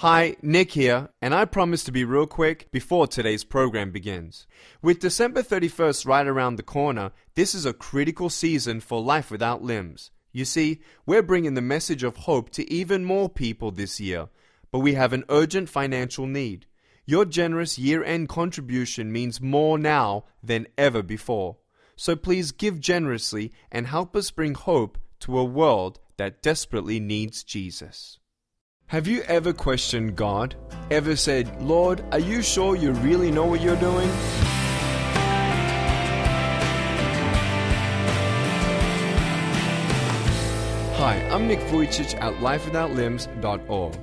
Hi, Nick here, and I promise to be real quick before today's program begins. With December 31st right around the corner, this is a critical season for Life Without Limbs. You see, we're bringing the message of hope to even more people this year, but we have an urgent financial need. Your generous year end contribution means more now than ever before. So please give generously and help us bring hope to a world that desperately needs Jesus. Have you ever questioned God? Ever said, Lord, are you sure you really know what you're doing? Hi, I'm Nick Vujicic at lifewithoutlimbs.org.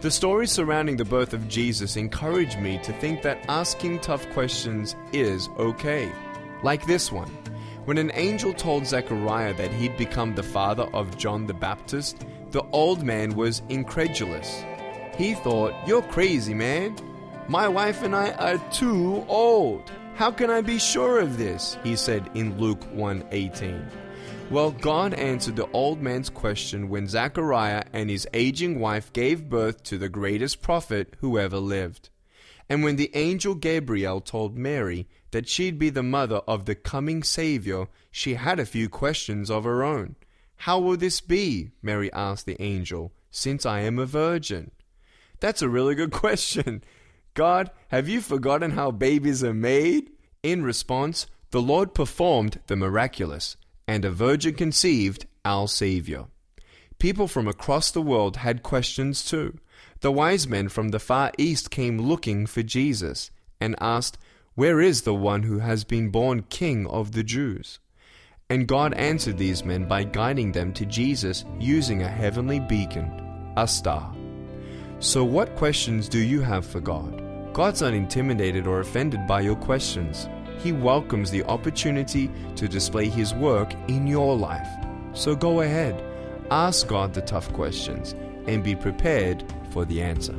The stories surrounding the birth of Jesus encourage me to think that asking tough questions is okay. Like this one. When an angel told Zechariah that he'd become the father of John the Baptist, the old man was incredulous. He thought, You're crazy, man. My wife and I are too old. How can I be sure of this? He said in Luke 1:18. Well, God answered the old man's question when Zechariah and his aging wife gave birth to the greatest prophet who ever lived. And when the angel Gabriel told Mary that she'd be the mother of the coming Savior, she had a few questions of her own. How will this be? Mary asked the angel, since I am a virgin. That's a really good question. God, have you forgotten how babies are made? In response, the Lord performed the miraculous, and a virgin conceived our Savior. People from across the world had questions too. The wise men from the far east came looking for Jesus and asked, Where is the one who has been born King of the Jews? And God answered these men by guiding them to Jesus using a heavenly beacon, a star. So, what questions do you have for God? God's not intimidated or offended by your questions. He welcomes the opportunity to display His work in your life. So go ahead, ask God the tough questions, and be prepared for the answer.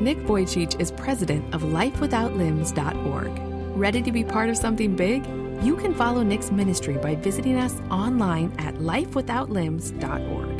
Nick Vujicic is president of LifeWithoutLimbs.org. Ready to be part of something big? You can follow Nick's ministry by visiting us online at lifewithoutlimbs.org.